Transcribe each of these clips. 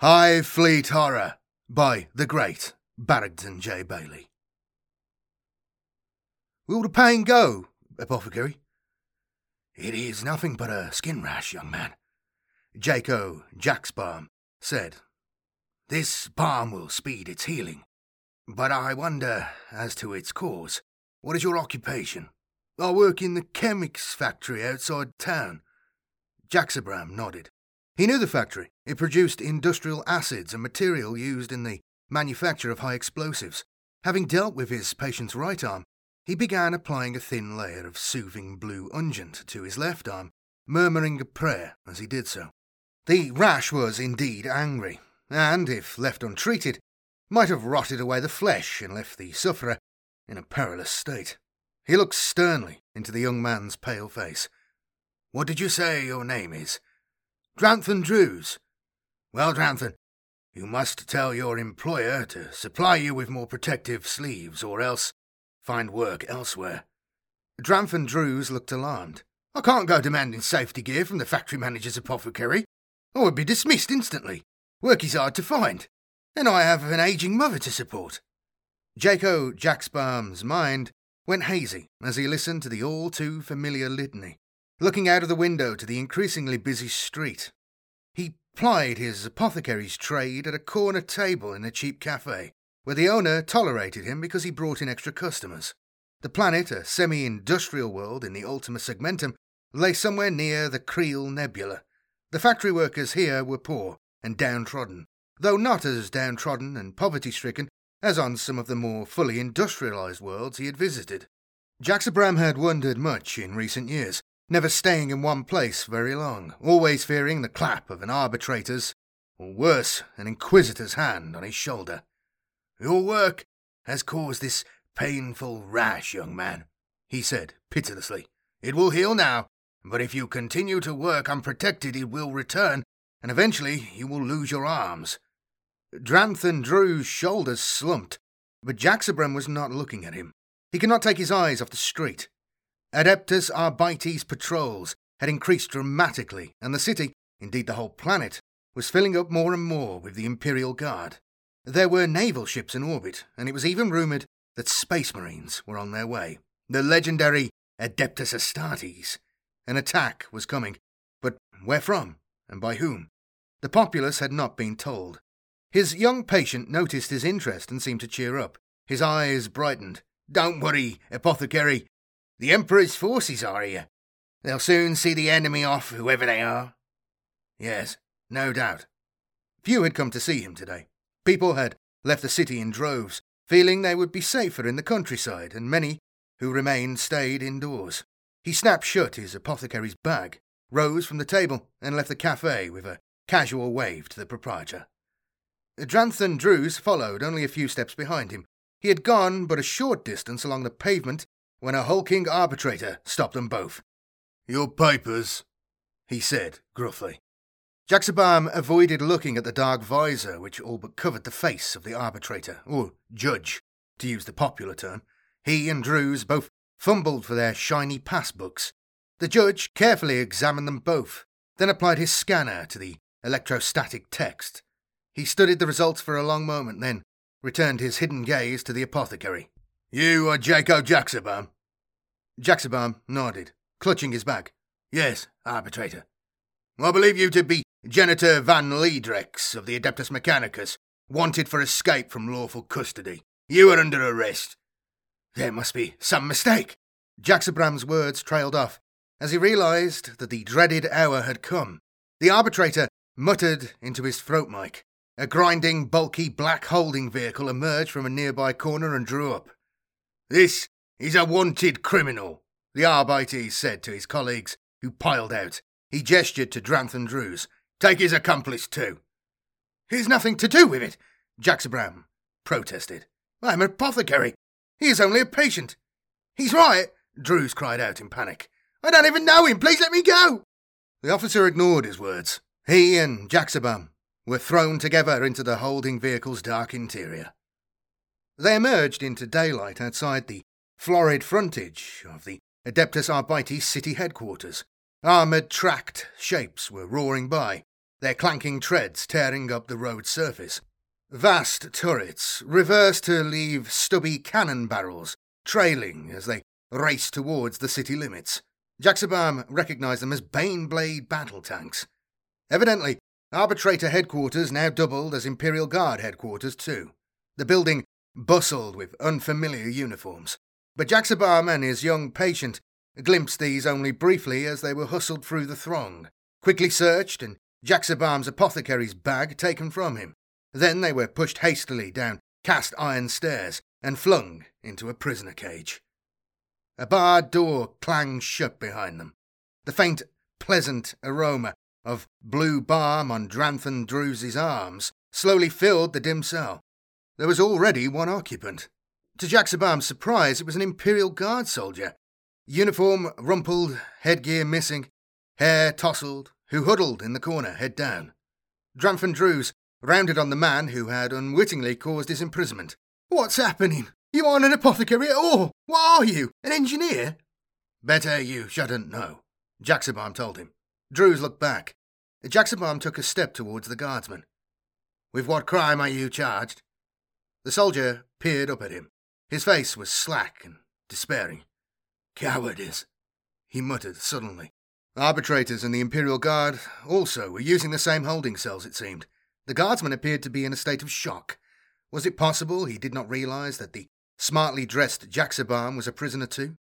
Hive Fleet Horror by the great Barrington J. Bayley. Will the pain go, apothecary? It is nothing but a skin rash, young man. Jaco Jaxabam said. This balm will speed its healing. But I wonder as to its cause. What is your occupation? I work in the chemics factory outside town. Jaxabam nodded. He knew the factory. It produced industrial acids, a material used in the manufacture of high explosives. Having dealt with his patient's right arm, he began applying a thin layer of soothing blue unguent to his left arm, murmuring a prayer as he did so. The rash was indeed angry, and, if left untreated, might have rotted away the flesh and left the sufferer in a perilous state. He looked sternly into the young man's pale face. What did you say your name is? Dranthan Drews. Well, Dranthan, you must tell your employer to supply you with more protective sleeves, or else find work elsewhere. Dranthan Drews looked alarmed. I can't go demanding safety gear from the factory manager's apothecary. I would be dismissed instantly. Work is hard to find, and I have an aging mother to support. Jaco Jaxabam's mind went hazy as he listened to the all too familiar litany looking out of the window to the increasingly busy street. Plied his apothecary's trade at a corner table in a cheap cafe, where the owner tolerated him because he brought in extra customers. The planet, a semi industrial world in the Ultima Segmentum, lay somewhere near the Creel Nebula. The factory workers here were poor and downtrodden, though not as downtrodden and poverty stricken as on some of the more fully industrialized worlds he had visited. Jaxabam had wondered much in recent years never staying in one place very long, always fearing the clap of an arbitrator's, or worse, an inquisitor's hand on his shoulder. Your work has caused this painful rash, young man, he said pitilessly. It will heal now, but if you continue to work unprotected, it will return, and eventually you will lose your arms. Dranthan Drew's shoulders slumped, but Jaxabam was not looking at him. He could not take his eyes off the street. Adeptus Arbites patrols had increased dramatically, and the city, indeed the whole planet, was filling up more and more with the Imperial Guard. There were naval ships in orbit, and it was even rumoured that space marines were on their way. The legendary Adeptus Astartes. An attack was coming, but where from, and by whom? The populace had not been told. His young patient noticed his interest and seemed to cheer up. His eyes brightened. Don't worry, apothecary. The Emperor's forces are here. They'll soon see the enemy off, whoever they are. Yes, no doubt. Few had come to see him today. People had left the city in droves, feeling they would be safer in the countryside, and many who remained stayed indoors. He snapped shut his apothecary's bag, rose from the table, and left the cafe with a casual wave to the proprietor. Dranthan Drews followed only a few steps behind him. He had gone but a short distance along the pavement when a hulking arbitrator stopped them both. Your papers, he said gruffly. Jaxabam avoided looking at the dark visor which all but covered the face of the arbitrator, or judge, to use the popular term. He and Drews both fumbled for their shiny passbooks. The judge carefully examined them both, then applied his scanner to the electrostatic text. He studied the results for a long moment, then returned his hidden gaze to the apothecary. You are Jaco Jaxabam? Jaxabam nodded, clutching his bag. Yes, arbitrator. I believe you to be Genitor Van Liedrex of the Adeptus Mechanicus, wanted for escape from lawful custody. You are under arrest. There must be some mistake. Jaxabam's words trailed off as he realized that the dreaded hour had come. The arbitrator muttered into his throat mic. A grinding, bulky black holding vehicle emerged from a nearby corner and drew up. This is a wanted criminal, the Arbites said to his colleagues, who piled out. He gestured to Dranthan Drews. Take his accomplice too. He's nothing to do with it, Jaxabam protested. I'm an apothecary. He is only a patient. He's right, Drews cried out in panic. I don't even know him. Please let me go. The officer ignored his words. He and Jaxabam were thrown together into the holding vehicle's dark interior. They emerged into daylight outside the florid frontage of the Adeptus Arbites city headquarters. Armoured tracked shapes were roaring by, their clanking treads tearing up the road's surface. Vast turrets reversed to leave stubby cannon barrels trailing as they raced towards the city limits. Jaxabam recognized them as Baneblade battle tanks. Evidently, Arbitrator headquarters now doubled as Imperial Guard headquarters, too. The building bustled with unfamiliar uniforms, but Jaxabam and his young patient glimpsed these only briefly as they were hustled through the throng, quickly searched, and Jaxabam's apothecary's bag taken from him. Then they were pushed hastily down cast iron stairs and flung into a prisoner cage. A barred door clanged shut behind them. The faint, pleasant aroma of blue balm on Dranthan Drews's arms slowly filled the dim cell. There was already one occupant. To Jaxabam's surprise, it was an Imperial Guard soldier. Uniform rumpled, headgear missing, hair tousled, who huddled in the corner, head down. Dranthan Drews rounded on the man who had unwittingly caused his imprisonment. What's happening? You aren't an apothecary at all. What are you? An engineer? Better you shouldn't know, Jaxabam told him. Drews looked back. Jaxabam took a step towards the guardsman. With what crime are you charged? The soldier peered up at him. His face was slack and despairing. Cowardice, he muttered suddenly. Arbitrators and the Imperial Guard also were using the same holding cells, it seemed. The guardsman appeared to be in a state of shock. Was it possible he did not realize that the smartly dressed Jaxabam was a prisoner too?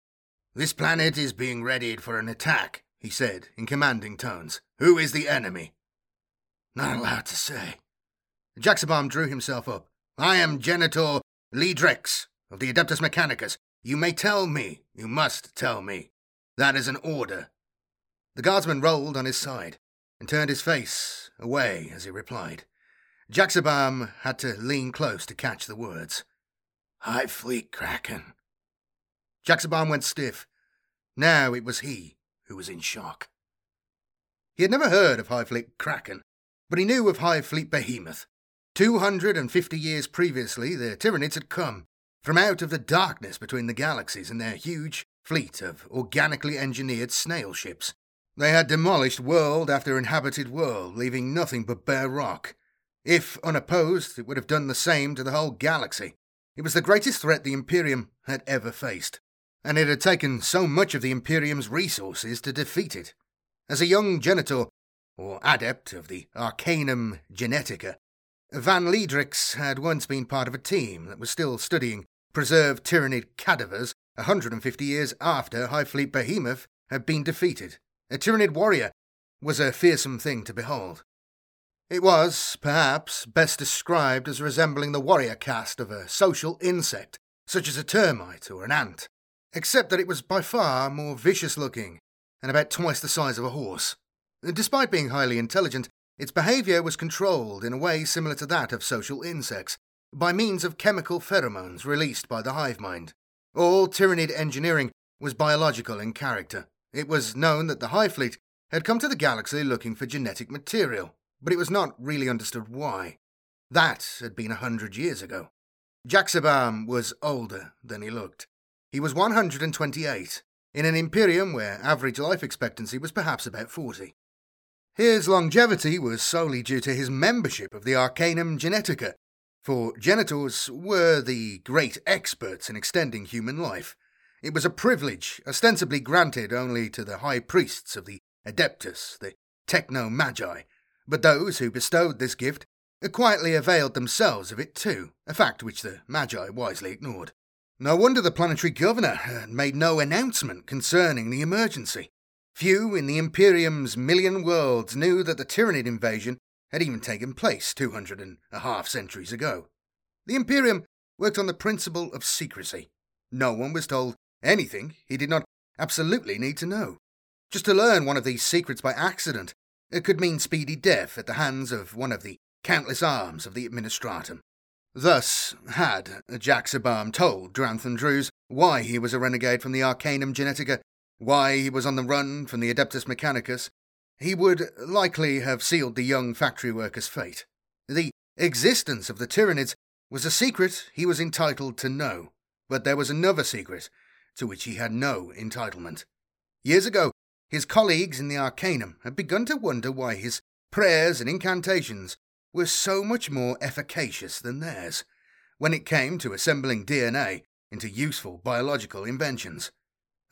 This planet is being readied for an attack, he said in commanding tones. Who is the enemy? Not allowed to say. Jaxabam drew himself up. I am Genitor Leedrex of the Adeptus Mechanicus. You may tell me, you must tell me. That is an order. The guardsman rolled on his side and turned his face away as he replied. Jaxabam had to lean close to catch the words. Hive Fleet Kraken. Jaxabam went stiff. Now it was he who was in shock. He had never heard of Hive Fleet Kraken, but he knew of Hive Fleet Behemoth. Two hundred and fifty years previously, the Tyranids had come from out of the darkness between the galaxies in their huge fleet of organically engineered snail ships. They had demolished world after inhabited world, leaving nothing but bare rock. If unopposed, it would have done the same to the whole galaxy. It was the greatest threat the Imperium had ever faced, and it had taken so much of the Imperium's resources to defeat it. As a young genitor, or adept of the Arcanum Genetica, Van Leedrix had once been part of a team that was still studying preserved Tyranid cadavers 150 years after Hive Fleet Behemoth had been defeated. A Tyranid warrior was a fearsome thing to behold. It was, perhaps, best described as resembling the warrior caste of a social insect, such as a termite or an ant, except that it was by far more vicious looking and about twice the size of a horse. Despite being highly intelligent, its behaviour was controlled in a way similar to that of social insects, by means of chemical pheromones released by the hive mind. All Tyranid engineering was biological in character. It was known that the Hive Fleet had come to the galaxy looking for genetic material, but it was not really understood why. That had been a hundred years ago. Jaxabam was older than he looked. He was 128, in an Imperium where average life expectancy was perhaps about 40. His longevity was solely due to his membership of the Arcanum Genetica, for genitors were the great experts in extending human life. It was a privilege ostensibly granted only to the high priests of the Adeptus, the Techno Magi, but those who bestowed this gift quietly availed themselves of it too, a fact which the Magi wisely ignored. No wonder the planetary governor had made no announcement concerning the emergency. Few in the Imperium's million worlds knew that the Tyranid invasion had even taken place two hundred and a half centuries ago. The Imperium worked on the principle of secrecy. No one was told anything he did not absolutely need to know. Just to learn one of these secrets by accident it could mean speedy death at the hands of one of the countless arms of the Administratum. Thus had Jaxabam told Dranthan Drews why he was a renegade from the Arcanum Genetica why he was on the run from the Adeptus Mechanicus, he would likely have sealed the young factory worker's fate. The existence of the Tyranids was a secret he was entitled to know, but there was another secret to which he had no entitlement. Years ago, his colleagues in the Arcanum had begun to wonder why his prayers and incantations were so much more efficacious than theirs when it came to assembling DNA into useful biological inventions.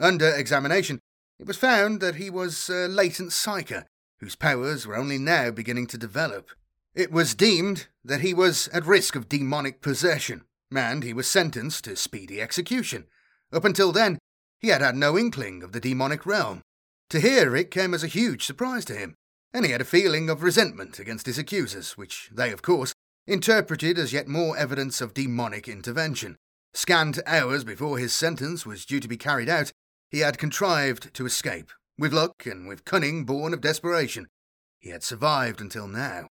Under examination, it was found that he was a latent psyker whose powers were only now beginning to develop. It was deemed that he was at risk of demonic possession, and he was sentenced to speedy execution. Up until then, he had had no inkling of the demonic realm. To hear it came as a huge surprise to him, and he had a feeling of resentment against his accusers, which they, of course, interpreted as yet more evidence of demonic intervention. Scant hours before his sentence was due to be carried out, he had contrived to escape, with luck and with cunning born of desperation. He had survived until now.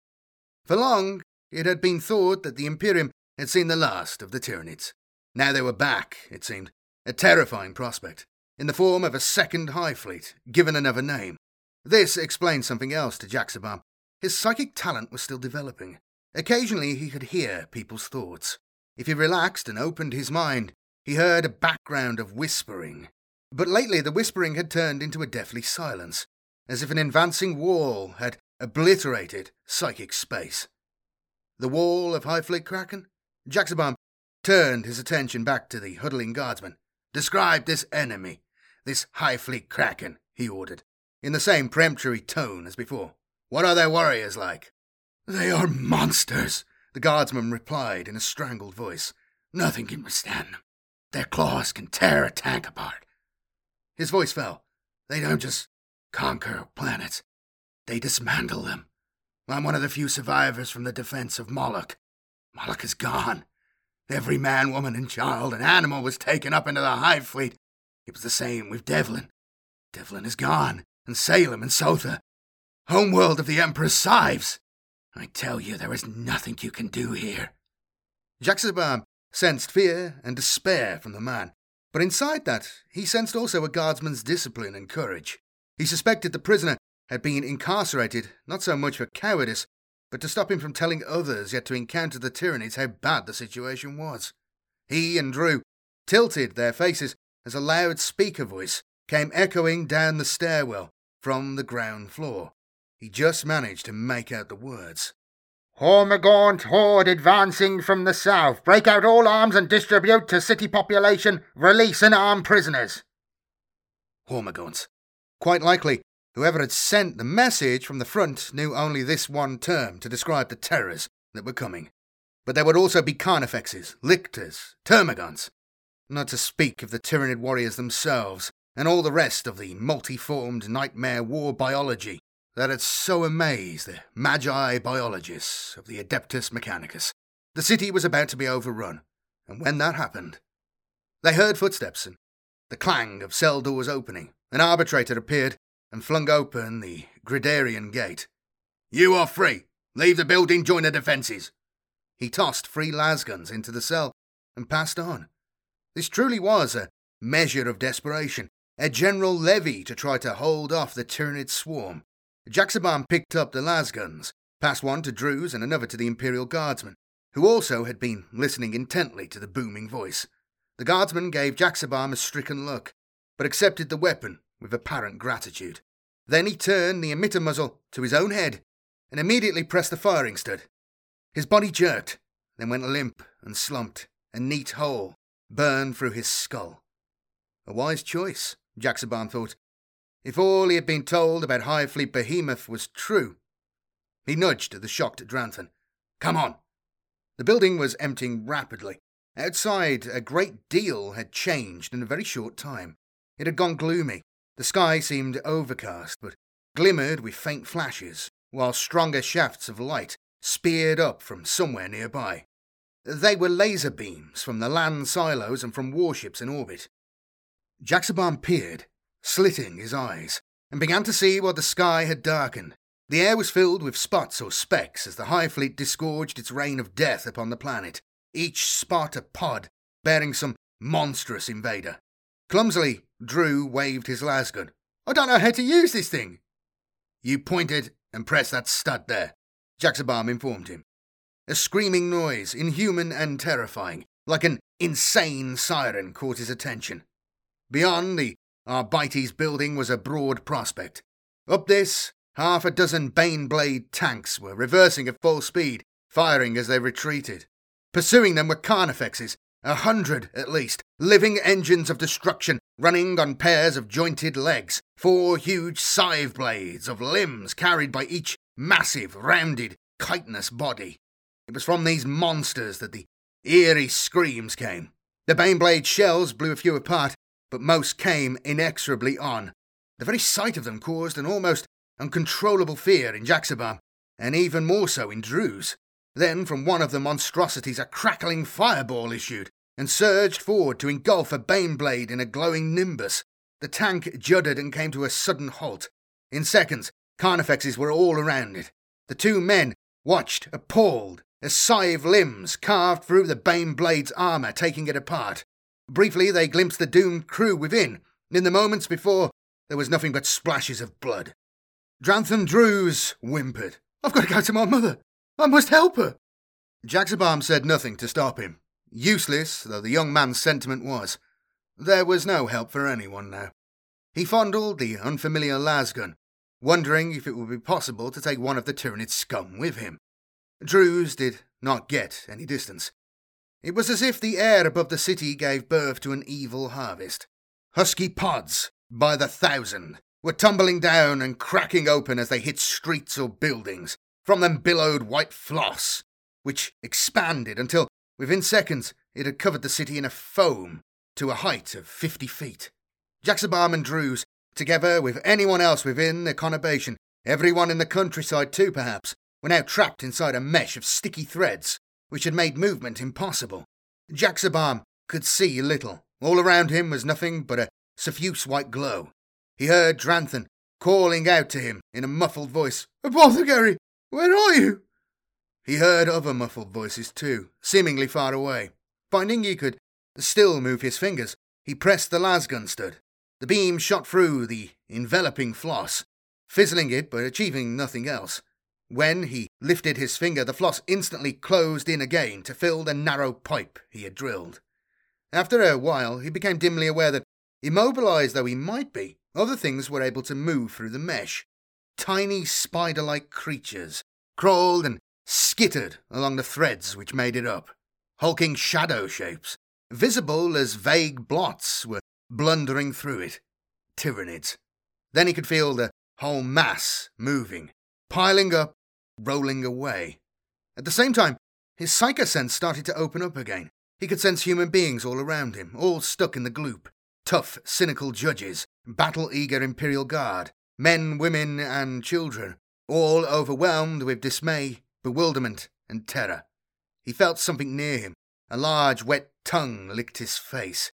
For long, it had been thought that the Imperium had seen the last of the Tyranids. Now they were back, it seemed, a terrifying prospect, in the form of a second Hive Fleet, given another name. This explained something else to Jaxabam. His psychic talent was still developing. Occasionally he could hear people's thoughts. If he relaxed and opened his mind, he heard a background of whispering. But lately the whispering had turned into a deathly silence, as if an advancing wall had obliterated psychic space. The wall of Hive Fleet Kraken? Jaxabam turned his attention back to the huddling guardsman. Describe this enemy, this Hive Fleet Kraken, he ordered in the same peremptory tone as before. What are their warriors like? They are monsters, the guardsman replied in a strangled voice. Nothing can withstand them. Their claws can tear a tank apart. His voice fell. They don't just conquer planets, they dismantle them. I'm one of the few survivors from the defense of Moloch. Moloch is gone. Every man, woman, and child and animal was taken up into the Hive Fleet. It was the same with Devlin. Devlin is gone and Salem and Sotha, homeworld of the Emperor Sives. I tell you, there is nothing you can do here. Jaxabam sensed fear and despair from the man, but inside that, he sensed also a guardsman's discipline and courage. He suspected the prisoner had been incarcerated not so much for cowardice, but to stop him from telling others yet to encounter the Tyranids how bad the situation was. He and Drew tilted their faces as a loud speaker voice came echoing down the stairwell from the ground floor. He just managed to make out the words. Hormagaunt horde advancing from the south. Break out all arms and distribute to city population. Release and arm prisoners. Hormagaunts. Quite likely, whoever had sent the message from the front knew only this one term to describe the terrors that were coming. But there would also be Carnifexes, Lictors, Termagants, not to speak of the Tyranid warriors themselves, and all the rest of the multiformed nightmare war biology that had so amazed the magi biologists of the Adeptus Mechanicus. The city was about to be overrun, and when that happened, they heard footsteps and the clang of cell doors opening. An arbitrator appeared and flung open the Gridarian gate. You are free. Leave the building, join the defences. He tossed three lasguns into the cell and passed on. This truly was a measure of desperation, a general levy to try to hold off the Tyranid swarm. Jaxabam picked up the lasguns, passed one to Drews and another to the Imperial Guardsman, who also had been listening intently to the booming voice. The guardsman gave Jaxabam a stricken look, but accepted the weapon with apparent gratitude. Then he turned the emitter muzzle to his own head and immediately pressed the firing stud. His body jerked, then went limp and slumped, a neat hole burned through his skull. A wise choice. Jaxabam thought. If all he had been told about Hive Fleet Behemoth was true. He nudged the shocked Dranthan. Come on! The building was emptying rapidly. Outside, a great deal had changed in a very short time. It had gone gloomy. The sky seemed overcast, but glimmered with faint flashes, while stronger shafts of light speared up from somewhere nearby. They were laser beams from the land silos and from warships in orbit. Jaxabam peered, slitting his eyes, and began to see what the sky had darkened. The air was filled with spots or specks as the Hive Fleet disgorged its rain of death upon the planet, each spot a pod bearing some monstrous invader. Clumsily, Drew waved his lasgun. I don't know how to use this thing. You pointed and pressed that stud there, Jaxabam informed him. A screaming noise, inhuman and terrifying, like an insane siren, caught his attention. Beyond, the Arbites building was a broad prospect. Up this, Half a dozen Baneblade tanks were reversing at full speed, firing as they retreated. Pursuing them were Carnifexes, a hundred at least, living engines of destruction running on pairs of jointed legs, four huge scythe blades of limbs carried by each massive, rounded, chitinous body. It was from these monsters that the eerie screams came. The Baneblade shells blew a few apart, but most came inexorably on. The very sight of them caused an almost uncontrollable fear in Jaxabam, and even more so in Drews. Then from one of the monstrosities a crackling fireball issued, and surged forward to engulf a Baneblade in a glowing nimbus. The tank juddered and came to a sudden halt. In seconds, Carnifexes were all around it. The two men watched, appalled, as scythe limbs carved through the Baneblade's armour, taking it apart. Briefly, they glimpsed the doomed crew within. In the moments before, there was nothing but splashes of blood. Dranthan Drews whimpered. I've got to go to my mother. I must help her. Jaxabam said nothing to stop him. Useless though the young man's sentiment was, there was no help for anyone now. He fondled the unfamiliar lasgun, wondering if it would be possible to take one of the Tyranid scum with him. Drews did not get any distance. It was as if the air above the city gave birth to an evil harvest. Husky pods, by the thousand, were tumbling down and cracking open as they hit streets or buildings. From them billowed white floss, which expanded until, within seconds, it had covered the city in a foam to a height of fifty feet. Jaxabam and Drews, together with anyone else within the conurbation, everyone in the countryside too, perhaps, were now trapped inside a mesh of sticky threads, which had made movement impossible. Jaxabam could see little. All around him was nothing but a suffuse white glow. He heard Dranthan calling out to him in a muffled voice, Apothecary, where are you? He heard other muffled voices too, seemingly far away. Finding he could still move his fingers, he pressed the lasgun stud. The beam shot through the enveloping floss, fizzling it but achieving nothing else. When he lifted his finger, the floss instantly closed in again to fill the narrow pipe he had drilled. After a while, he became dimly aware that, immobilized though he might be, other things were able to move through the mesh. Tiny spider like creatures crawled and skittered along the threads which made it up. Hulking shadow shapes, visible as vague blots, were blundering through it. Tyranids. Then he could feel the whole mass moving, piling up rolling away. At the same time, his psychosense started to open up again. He could sense human beings all around him, all stuck in the gloop. Tough, cynical judges, battle eager Imperial Guard, men, women, and children, all overwhelmed with dismay, bewilderment, and terror. He felt something near him. A large, wet tongue licked his face.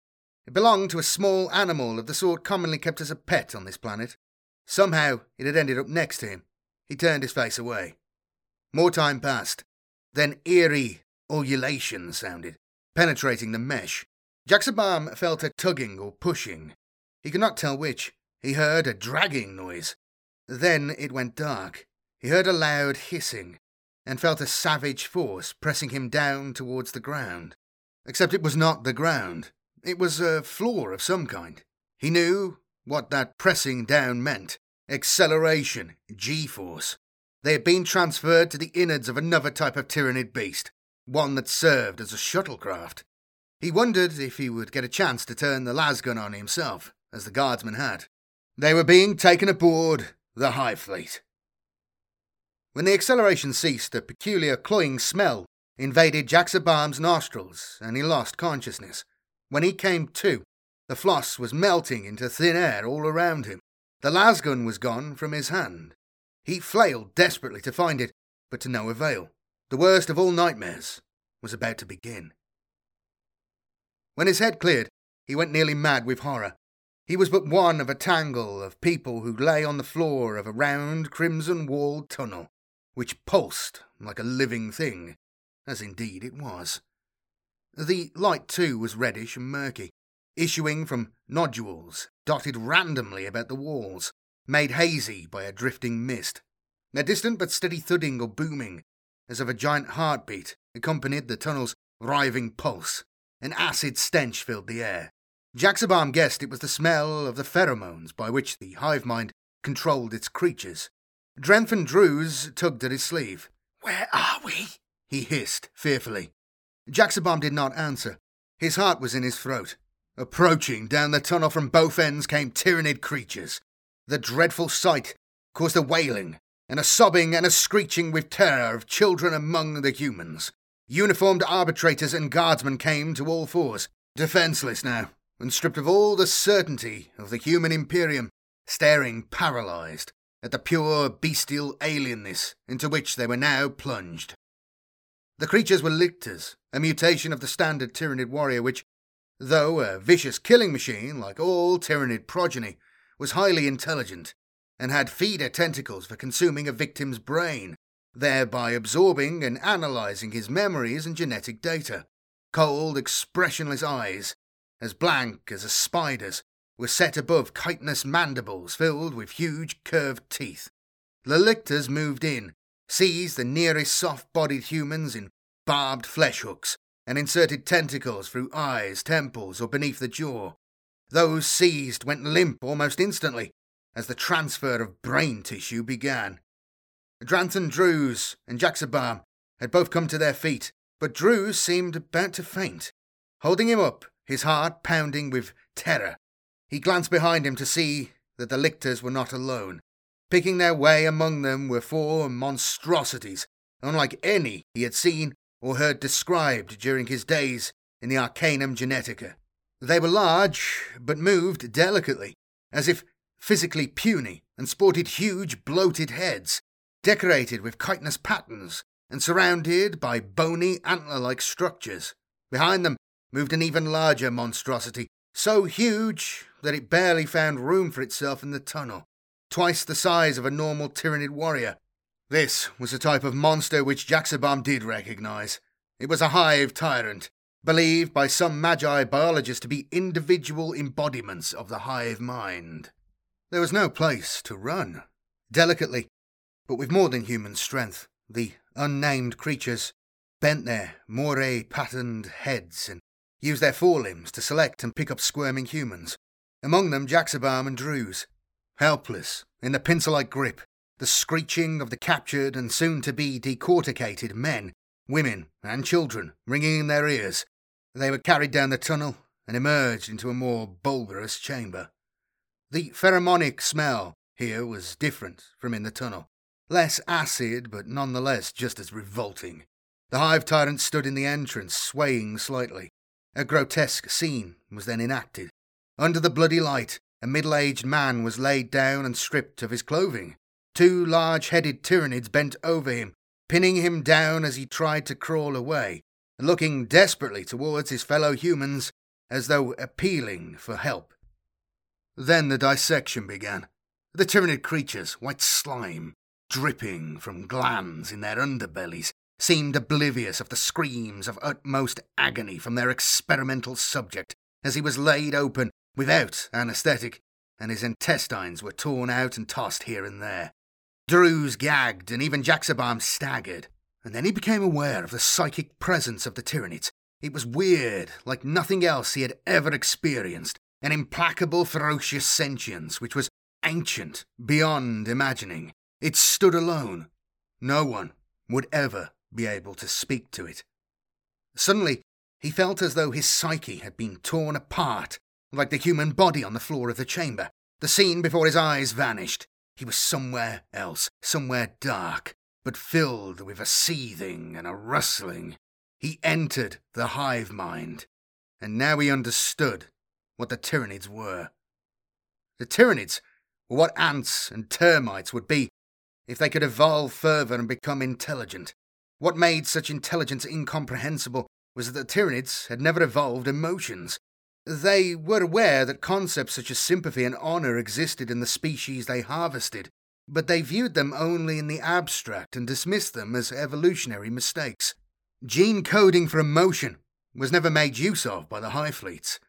It belonged to a small animal of the sort commonly kept as a pet on this planet. Somehow it had ended up next to him. He turned his face away. More time passed. Then eerie ululation sounded, penetrating the mesh. Jaxabam felt a tugging or pushing. He could not tell which. He heard a dragging noise. Then it went dark. He heard a loud hissing, and felt a savage force pressing him down towards the ground. Except it was not the ground. It was a floor of some kind. He knew what that pressing down meant. Acceleration, G force. They had been transferred to the innards of another type of Tyranid beast, one that served as a shuttlecraft. He wondered if he would get a chance to turn the lasgun on himself, as the guardsman had. They were being taken aboard the Hive Fleet. When the acceleration ceased, a peculiar cloying smell invaded Jaxabam's nostrils, and he lost consciousness. When he came to, the floss was melting into thin air all around him. The lasgun was gone from his hand. He flailed desperately to find it, but to no avail. The worst of all nightmares was about to begin. When his head cleared, he went nearly mad with horror. He was but one of a tangle of people who lay on the floor of a round, crimson walled tunnel, which pulsed like a living thing, as indeed it was. The light, too, was reddish and murky, issuing from nodules dotted randomly about the walls made hazy by a drifting mist. A distant but steady thudding or booming, as of a giant heartbeat, accompanied the tunnel's writhing pulse. An acid stench filled the air. Jaxabam guessed it was the smell of the pheromones by which the hive mind controlled its creatures. Dranthan Drews tugged at his sleeve. Where are we? he hissed fearfully. Jaxabam did not answer. His heart was in his throat. Approaching down the tunnel from both ends came Tyranid creatures. The dreadful sight caused a wailing and a sobbing and a screeching with terror of children among the humans. Uniformed arbitrators and guardsmen came to all fours, defenceless now, and stripped of all the certainty of the human imperium, staring paralysed at the pure bestial alienness into which they were now plunged. The creatures were lictors, a mutation of the standard Tyranid warrior, which, though a vicious killing machine like all Tyranid progeny, was highly intelligent and had feeder tentacles for consuming a victim's brain, thereby absorbing and analysing his memories and genetic data. Cold, expressionless eyes, as blank as a spider's, were set above chitinous mandibles filled with huge curved teeth. The lictors moved in, seized the nearest soft bodied humans in barbed flesh hooks, and inserted tentacles through eyes, temples, or beneath the jaw. Those seized went limp almost instantly, as the transfer of brain tissue began. Dranthan Drews and Jaxabam had both come to their feet, but Drews seemed about to faint. Holding him up, his heart pounding with terror, he glanced behind him to see that the lictors were not alone. Picking their way among them were four monstrosities, unlike any he had seen or heard described during his days in the Arcanum Genetica. They were large, but moved delicately, as if physically puny, and sported huge bloated heads, decorated with chitinous patterns, and surrounded by bony antler like structures. Behind them moved an even larger monstrosity, so huge that it barely found room for itself in the tunnel, twice the size of a normal Tyranid warrior. This was a type of monster which Jaxabam did recognize. It was a hive tyrant, believed by some magi biologists to be individual embodiments of the hive mind. There was no place to run. Delicately, but with more than human strength, the unnamed creatures bent their moire patterned heads and used their forelimbs to select and pick up squirming humans, among them Jaxabam and Drews. Helpless, in the pincer like grip, the screeching of the captured and soon to be decorticated men, women, and children ringing in their ears, they were carried down the tunnel and emerged into a more bulbous chamber. The pheromonic smell here was different from in the tunnel. Less acid, but nonetheless just as revolting. The hive tyrant stood in the entrance, swaying slightly. A grotesque scene was then enacted. Under the bloody light, a middle aged man was laid down and stripped of his clothing. Two large headed Tyranids bent over him, pinning him down as he tried to crawl away, looking desperately towards his fellow humans as though appealing for help. Then the dissection began. The Tyranid creatures, white slime, dripping from glands in their underbellies, seemed oblivious of the screams of utmost agony from their experimental subject as he was laid open without anaesthetic, and his intestines were torn out and tossed here and there. Drews gagged, and even Jaxabam staggered, and then he became aware of the psychic presence of the Tyranids. It was weird, like nothing else he had ever experienced, an implacable, ferocious sentience which was ancient beyond imagining. It stood alone. No one would ever be able to speak to it. Suddenly, he felt as though his psyche had been torn apart, like the human body on the floor of the chamber. The scene before his eyes vanished. He was somewhere else, somewhere dark, but filled with a seething and a rustling. He entered the hive mind, and now he understood what the Tyranids were. The Tyranids were what ants and termites would be if they could evolve further and become intelligent. What made such intelligence incomprehensible was that the Tyranids had never evolved emotions. They were aware that concepts such as sympathy and honour existed in the species they harvested, but they viewed them only in the abstract and dismissed them as evolutionary mistakes. Gene coding for emotion was never made use of by the Hive Fleets.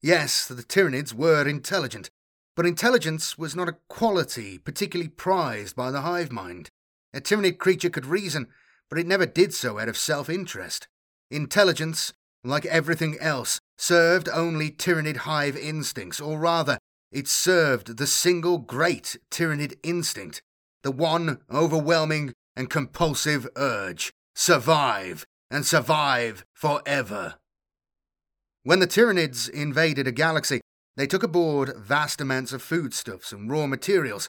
Yes, the Tyranids were intelligent, but intelligence was not a quality particularly prized by the hive mind. A Tyranid creature could reason, but it never did so out of self interest. Intelligence, like everything else, served only Tyranid hive instincts, or rather, it served the single great Tyranid instinct the one overwhelming and compulsive urge survive and survive forever. When the Tyranids invaded a galaxy, they took aboard vast amounts of foodstuffs and raw materials,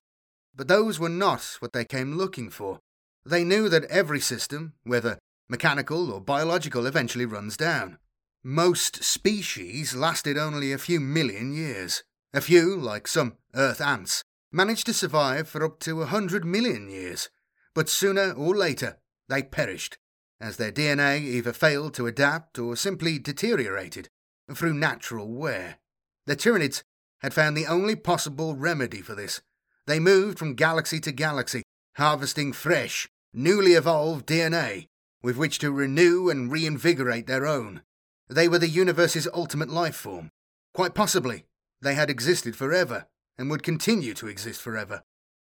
but those were not what they came looking for. They knew that every system, whether mechanical or biological, eventually runs down. Most species lasted only a few million years. A few, like some Earth ants, managed to survive for up to a hundred million years, but sooner or later they perished, as their DNA either failed to adapt or simply deteriorated through natural wear. The Tyranids had found the only possible remedy for this. They moved from galaxy to galaxy, harvesting fresh, newly evolved DNA with which to renew and reinvigorate their own. They were the universe's ultimate life form. Quite possibly, they had existed forever and would continue to exist forever.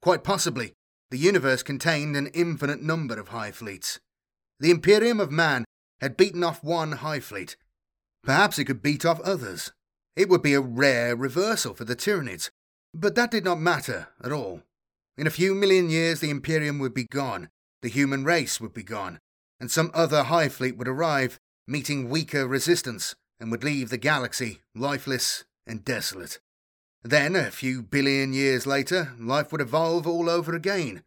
Quite possibly, the universe contained an infinite number of hive fleets. The Imperium of Man had beaten off one hive fleet. Perhaps it could beat off others. It would be a rare reversal for the Tyranids, but that did not matter at all. In a few million years, the Imperium would be gone, the human race would be gone, and some other hive fleet would arrive, meeting weaker resistance, and would leave the galaxy lifeless and desolate. Then, a few billion years later, life would evolve all over again,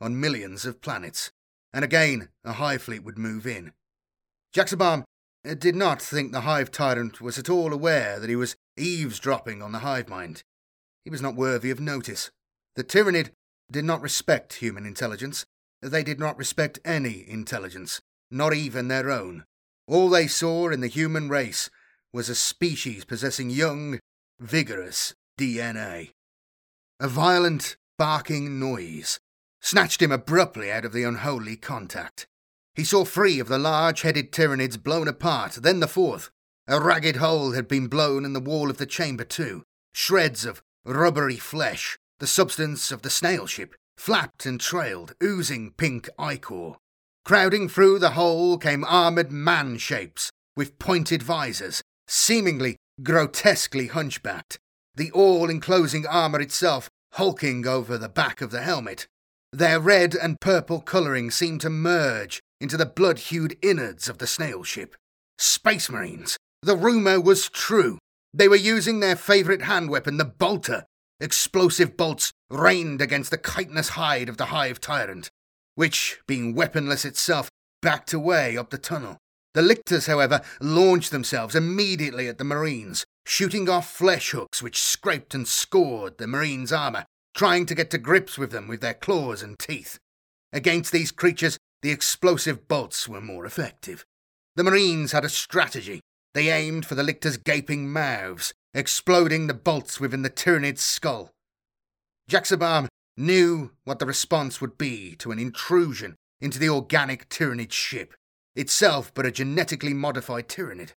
on millions of planets, and again a hive fleet would move in. Jaxabam uh, did not think the hive tyrant was at all aware that he was eavesdropping on the hive mind. He was not worthy of notice. The Tyranid did not respect human intelligence. They did not respect any intelligence, not even their own. All they saw in the human race was a species possessing young, vigorous DNA. A violent, barking noise snatched him abruptly out of the unholy contact. He saw three of the large headed Tyranids blown apart, then the fourth. A ragged hole had been blown in the wall of the chamber, too. Shreds of rubbery flesh, the substance of the snail ship, flapped and trailed, oozing pink ichor. Crowding through the hole came armoured man shapes with pointed visors, seemingly grotesquely hunchbacked, the all enclosing armour itself hulking over the back of the helmet. Their red and purple colouring seemed to merge into the blood hued innards of the snail ship. Space Marines! The rumour was true. They were using their favourite hand weapon, the bolter. Explosive bolts rained against the chitinous hide of the hive tyrant, which, being weaponless itself, backed away up the tunnel. The lictors, however, launched themselves immediately at the Marines, shooting off flesh hooks which scraped and scored the Marines' armour, trying to get to grips with them with their claws and teeth. Against these creatures, the explosive bolts were more effective. The Marines had a strategy. They aimed for the lictors' gaping mouths, exploding the bolts within the Tyranid's skull. Jaxabam knew what the response would be to an intrusion into the organic Tyranid ship, itself but a genetically modified Tyranid.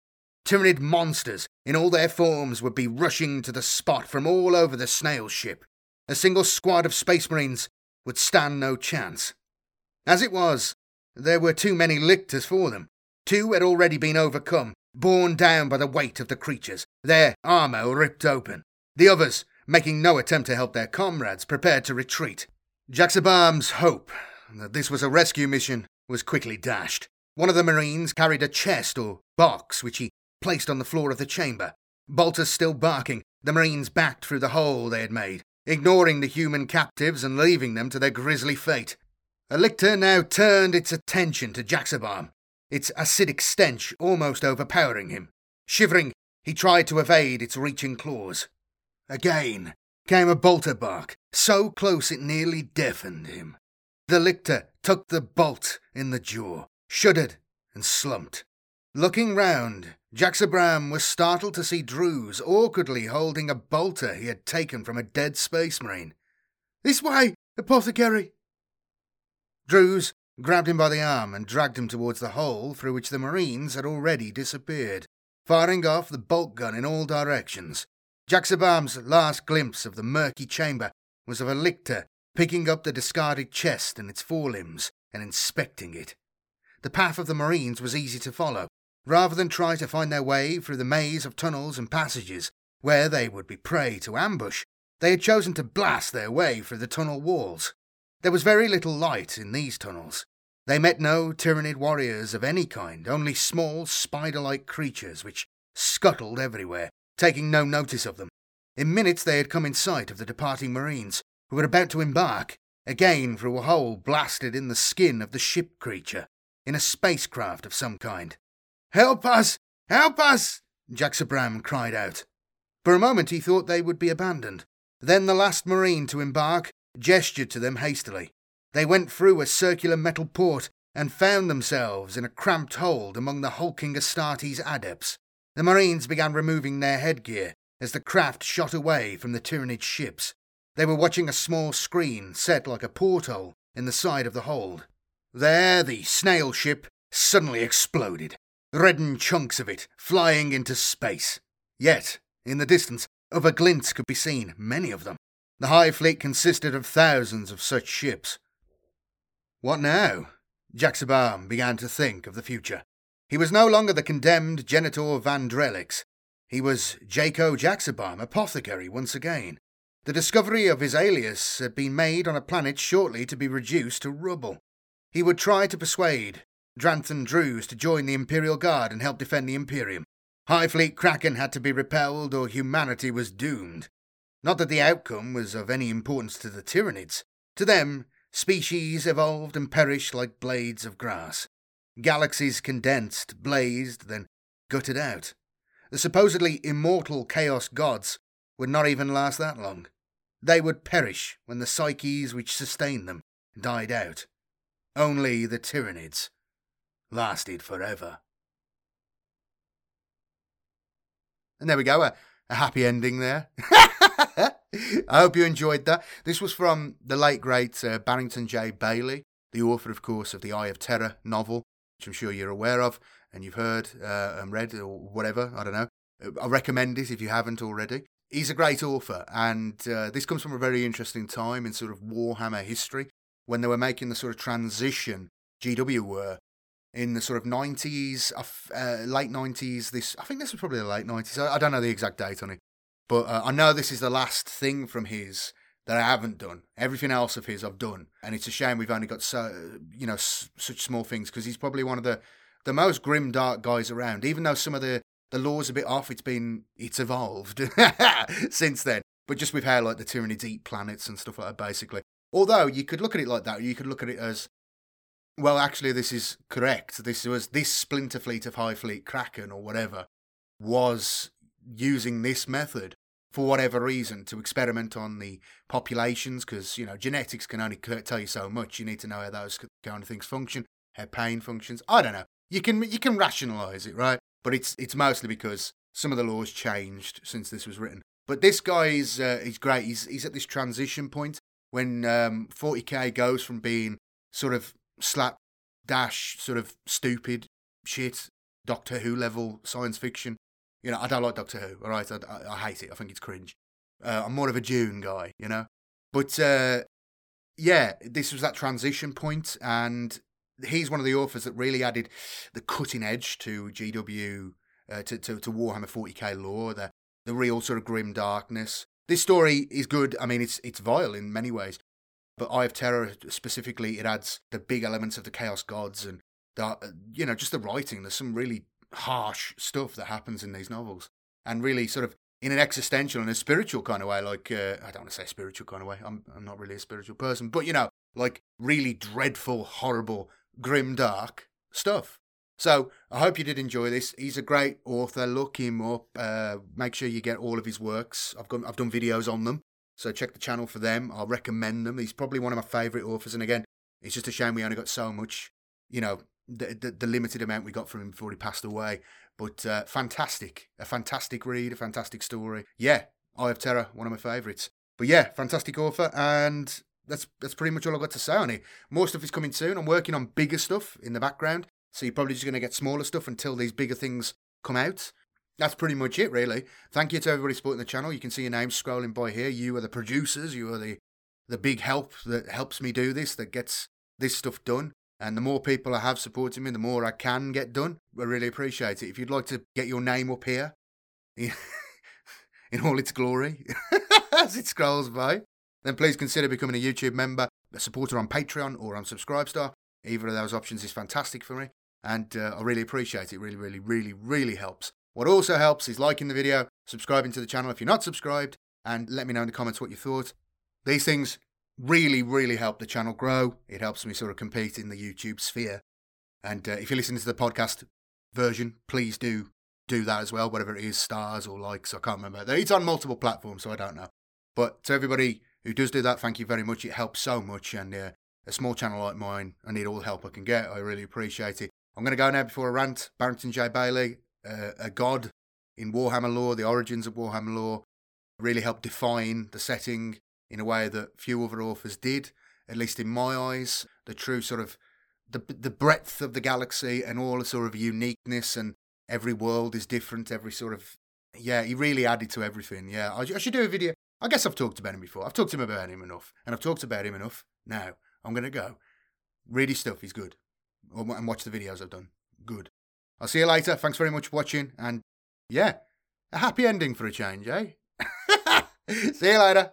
Tyranid monsters in all their forms would be rushing to the spot from all over the snail ship. A single squad of space marines would stand no chance. As it was, there were too many lictors for them. Two had already been overcome, borne down by the weight of the creatures, their armour ripped open. The others, making no attempt to help their comrades, prepared to retreat. Jaxabam's hope that this was a rescue mission was quickly dashed. One of the Marines carried a chest or box which he placed on the floor of the chamber. Bolters still barking, the Marines backed through the hole they had made, ignoring the human captives and leaving them to their grisly fate. A lictor now turned its attention to Jaxabam, its acidic stench almost overpowering him. Shivering, he tried to evade its reaching claws. Again came a bolter bark, so close it nearly deafened him. The lictor took the bolt in the jaw, shuddered, and slumped. Looking round, Jaxabam was startled to see Drews awkwardly holding a bolter he had taken from a dead space marine. This way, apothecary! Drews grabbed him by the arm and dragged him towards the hole through which the marines had already disappeared, firing off the bolt gun in all directions. Jaxabam's last glimpse of the murky chamber was of a lictor picking up the discarded chest and its forelimbs and inspecting it. The path of the marines was easy to follow, rather than try to find their way through the maze of tunnels and passages where they would be prey to ambush. They had chosen to blast their way through the tunnel walls. There was very little light in these tunnels. They met no Tyranid warriors of any kind, only small, spider like creatures which scuttled everywhere, taking no notice of them. In minutes they had come in sight of the departing Marines, who were about to embark, again through a hole blasted in the skin of the ship creature, in a spacecraft of some kind. Help us! Help us! Jaxabam cried out. For a moment he thought they would be abandoned. Then the last Marine to embark gestured to them hastily. They went through a circular metal port and found themselves in a cramped hold among the hulking Astartes adepts. The Marines began removing their headgear as the craft shot away from the Tyranid ships. They were watching a small screen set like a porthole in the side of the hold. There, the snail ship suddenly exploded, reddened chunks of it flying into space. Yet, in the distance, other glints could be seen, many of them. The Hive Fleet consisted of thousands of such ships. What now? Jaxabam began to think of the future. He was no longer the condemned Genitor Vandrelix. He was Jaco Jaxabam, apothecary, once again. The discovery of his alias had been made on a planet shortly to be reduced to rubble. He would try to persuade Dranthan Druze to join the Imperial Guard and help defend the Imperium. Hive Fleet Kraken had to be repelled or humanity was doomed. Not that the outcome was of any importance to the Tyranids. To them, species evolved and perished like blades of grass. Galaxies condensed, blazed, then gutted out. The supposedly immortal Chaos gods would not even last that long. They would perish when the psyches which sustained them died out. Only the Tyranids lasted forever. And there we go, a, a happy ending there. I hope you enjoyed that. This was from the late great uh, Barrington J. Bayley, the author, of course, of the Eye of Terror novel, which I'm sure you're aware of and you've heard uh, and read or whatever. I don't know. I recommend it if you haven't already. He's a great author, and uh, this comes from a very interesting time in sort of Warhammer history when they were making the sort of transition GW were in the sort of 90s, uh, late 90s. This I think this was probably the late 90s. I, I don't know the exact date on it, but uh, I know this is the last thing from his that I haven't done. Everything else of his I've done, and it's a shame we've only got so you know s- such small things because he's probably one of the the most grim dark guys around. Even though some of the the lore's a bit off, it's been it's evolved since then. But just with how like the Tyranids eat planets and stuff like that, basically. Although you could look at it like that, you could look at it as well, actually, this is correct. This was this splinter fleet of Hive Fleet Kraken or whatever was using this method for whatever reason to experiment on the populations because you know genetics can only tell you so much. You need to know how those kind of things function, how pain functions. I don't know. You can you can rationalize it, right? But it's it's mostly because some of the laws changed since this was written. But this guy is uh, he's great. He's he's at this transition point when um, 40k goes from being sort of slap dash sort of stupid shit Doctor Who level science fiction. You know, I don't like Doctor Who. All right, I, I, I hate it. I think it's cringe. Uh, I'm more of a Dune guy, you know. But uh, yeah, this was that transition point, and he's one of the authors that really added the cutting edge to GW, uh, to, to, to Warhammer 40k lore, the the real sort of grim darkness. This story is good. I mean, it's it's vile in many ways, but Eye of Terror specifically, it adds the big elements of the Chaos Gods and the, you know, just the writing. There's some really harsh stuff that happens in these novels, and really sort of in an existential and a spiritual kind of way. Like uh, I don't want to say spiritual kind of way. I'm I'm not really a spiritual person, but you know, like really dreadful, horrible, grim, dark stuff. So I hope you did enjoy this. He's a great author. Look him up. Uh, make sure you get all of his works. I've got I've done videos on them. So check the channel for them. I'll recommend them. He's probably one of my favourite authors. And again, it's just a shame we only got so much, you know, the, the, the limited amount we got from him before he passed away. But uh, fantastic. A fantastic read, a fantastic story. Yeah, Eye of Terror, one of my favourites. But yeah, fantastic author. And that's that's pretty much all I've got to say on it. More stuff is coming soon. I'm working on bigger stuff in the background. So you're probably just going to get smaller stuff until these bigger things come out that's pretty much it, really. Thank you to everybody supporting the channel. You can see your names scrolling by here. You are the producers. You are the the big help that helps me do this, that gets this stuff done. And the more people I have supporting me, the more I can get done. I really appreciate it. If you'd like to get your name up here in all its glory as it scrolls by, then please consider becoming a YouTube member, a supporter on Patreon or on Subscribestar. Either of those options is fantastic for me, and uh, I really appreciate it. Really, really, really, really helps. What also helps is liking the video, subscribing to the channel if you're not subscribed, and let me know in the comments what you thought. These things really, really help the channel grow. It helps me sort of compete in the YouTube sphere. And uh, if you're listening to the podcast version, please do do that as well, whatever it is, stars or likes, I can't remember. It's on multiple platforms, so I don't know. But to everybody who does do that, thank you very much. It helps so much. And uh, a small channel like mine, I need all the help I can get. I really appreciate it. I'm going to go now before a rant. Barrington J. Bayley, uh, a god in Warhammer lore, the origins of Warhammer lore, really helped define the setting in a way that few other authors did, at least in my eyes. The true sort of the the breadth of the galaxy and all the sort of uniqueness and every world is different. Every sort of yeah, he really added to everything. Yeah, I, I should do a video. I guess I've talked about him before. I've talked to him about him enough, and I've talked about him enough. Now I'm gonna go. His stuff. He's good. And watch the videos I've done. Good. I'll see you later. Thanks very much for watching, and yeah, a happy ending for a change, eh? see you later.